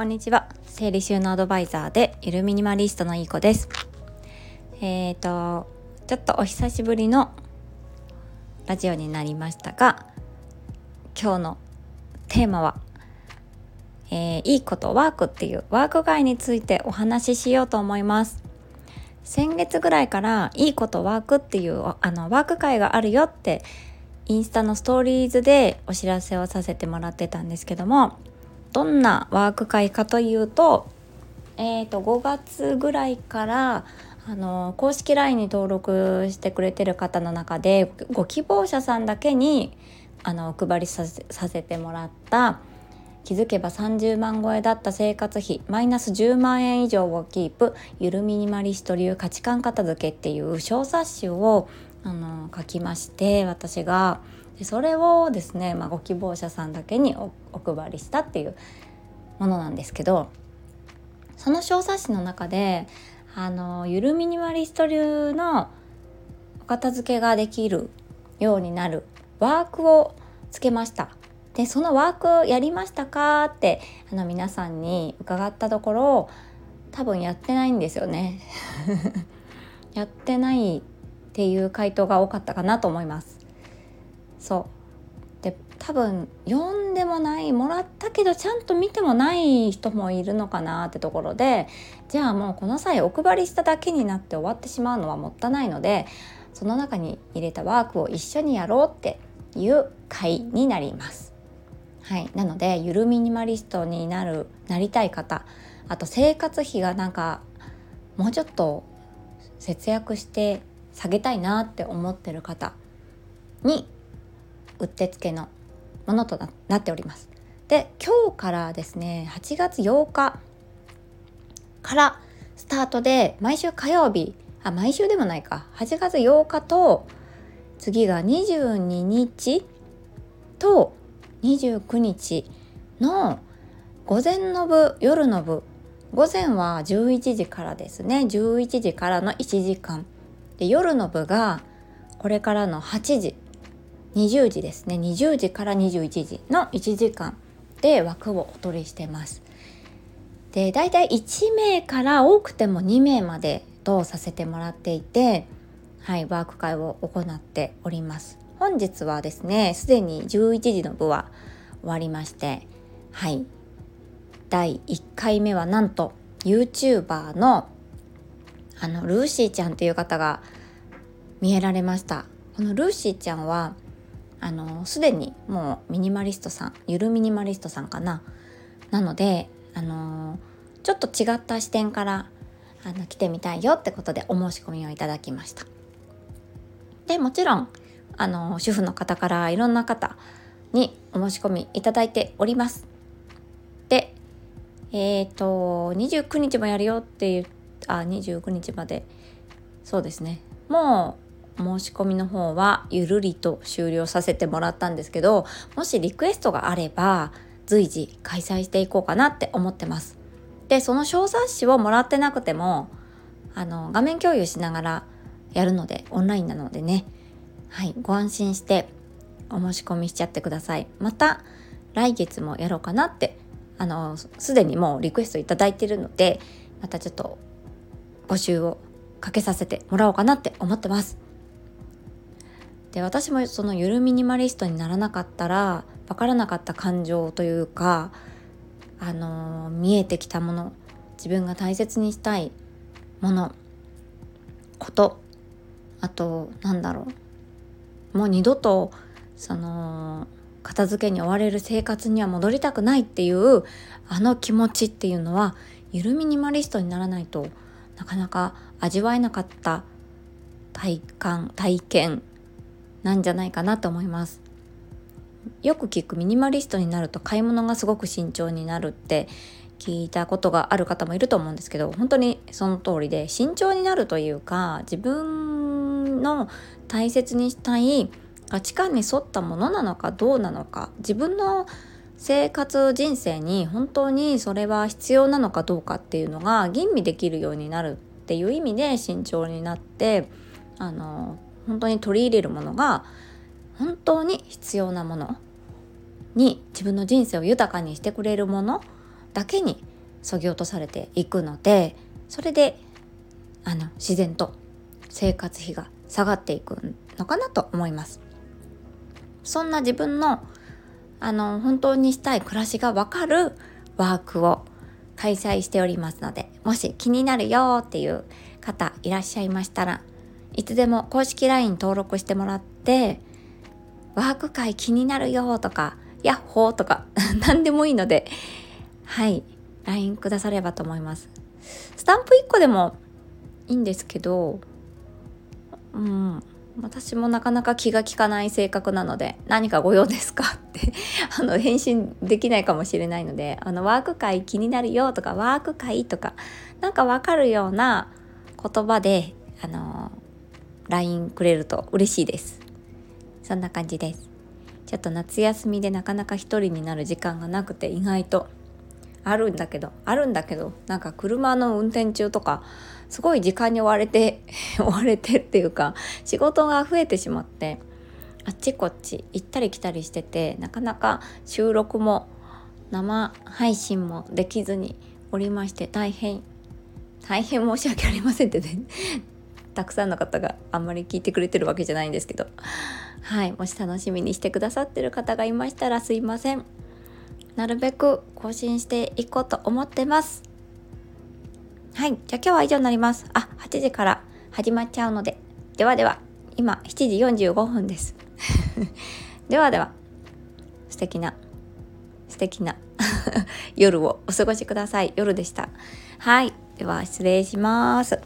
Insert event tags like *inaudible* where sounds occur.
こんにちは。整理収納アドバイザーでゆるミニマリストのいい子です。えーとちょっとお久しぶりのラジオになりましたが今日のテーマは、えー、いいことワークっていうワーク外についてお話ししようと思います。先月ぐらいからいいことワークっていうあのワーク会があるよってインスタのストーリーズでお知らせをさせてもらってたんですけどもどんなワーク会かというと,、えーと、5月ぐらいからあの公式 LINE に登録してくれてる方の中でご希望者さんだけにあのお配りさせてもらった気づけば30万超えだった生活費マイナス10万円以上をキープゆるミニマリスト流価値観片付けっていう小冊子をあの書きまして私がでそれをですね、まあ、ご希望者さんだけにお配りしたっていうものなんですけどその小冊子の中であのゆるミニマリスト流のお片付けができるようになるワークをつけました。でそのワークやりましたかってあの皆さんに伺ったところ多分やってないんですよね *laughs* やってないっていう回答が多かったかなと思いますそうで多分読んでもないもらったけどちゃんと見てもない人もいるのかなってところでじゃあもうこの際お配りしただけになって終わってしまうのはもったいないのでその中に入れたワークを一緒にやろうっていう回になります。はい、なのでゆるミニマリストになるなりたい方あと生活費がなんかもうちょっと節約して下げたいなって思ってる方にうってつけのものとなっております。で今日からですね8月8日からスタートで毎週火曜日あ毎週でもないか8月8日と次が22日と29日の午前の部夜の部。午前は11時からですね11時からの1時間で夜の部がこれからの8時20時ですね。20時から21時の1時間で枠をお取りしてます。で大体1名から多くても2名までとさせてもらっていてはいワーク会を行っております。本日はですねすでに11時の部は終わりましてはい第1回目はなんと YouTuber のあのルーシーちゃんっていう方が見えられました。このルーシーちゃんはあのすでにもうミニマリストさんゆるミニマリストさんかな。なのであのちょっと違った視点からあの来てみたいよってことでお申し込みをいただきました。でもちろんあの主婦の方からいろんな方にお申し込みいただいております。でえっ、ー、と29日もやるよっていうあ29日まで。そうですね。もう申し込みの方はゆるりと終了させてもらったんですけどもしリクエストがあれば随時開催していこうかなって思ってます。でその小冊子をもらってなくてもあの画面共有しながらやるのでオンラインなのでねはいご安心してお申し込みしちゃってください。また来月もやろうかなってあのすでにもうリクエストいただいてるのでまたちょっと募集をかけさせてもらおうかなって思ってます。で私もそのゆるミニマリストにならなかったら分からなかった感情というか、あのー、見えてきたもの自分が大切にしたいものことあとなんだろう。もう二度とその片付けに追われる生活には戻りたくないっていうあの気持ちっていうのはゆるミニマリストにならないとなかなか味わえなかった体感体験なんじゃないかなと思います。よく聞くミニマリストになると買い物がすごく慎重になるって聞いたことがある方もいると思うんですけど本当にその通りで慎重になるというか自分の大切にしたい価値観に沿ったものなのかどうなのか自分の生活人生に本当にそれは必要なのかどうかっていうのが吟味できるようになるっていう意味で慎重になってあの本当に取り入れるものが本当に必要なものに自分の人生を豊かにしてくれるものだけにそぎ落とされていくのでそれであの自然と生活費が下がっていくのかなと思います。そんな自分のあの本当にしたい暮らしがわかるワークを開催しておりますのでもし気になるよっていう方いらっしゃいましたらいつでも公式 LINE 登録してもらってワーク会気になるよとかヤッホーとか *laughs* 何でもいいのではい LINE くださればと思います。スタンプ1個でもいいんですけどうん私もなかなか気が利かない性格なので何かご用ですかって *laughs* あの返信できないかもしれないのであのワーク会気になるよとかワーク会とかなんかわかるような言葉であの LINE くれると嬉しいです。そんな感じです。ちょっと夏休みでなかなか一人になる時間がなくて意外と。あるんだけどあるんだけどなんか車の運転中とかすごい時間に追われて *laughs* 追われてっていうか仕事が増えてしまってあっちこっち行ったり来たりしててなかなか収録も生配信もできずにおりまして大変大変申し訳ありませんってね。たくさんの方があんまり聞いてくれてるわけじゃないんですけど。はいもし楽しみにしてくださってる方がいましたらすいません。なるべく更新していこうと思ってます。はいじゃあ今日は以上になります。あ8時から始まっちゃうので。ではでは今7時45分です。*laughs* ではでは素敵な素敵な *laughs* 夜をお過ごしください。夜でした。はいでは失礼します。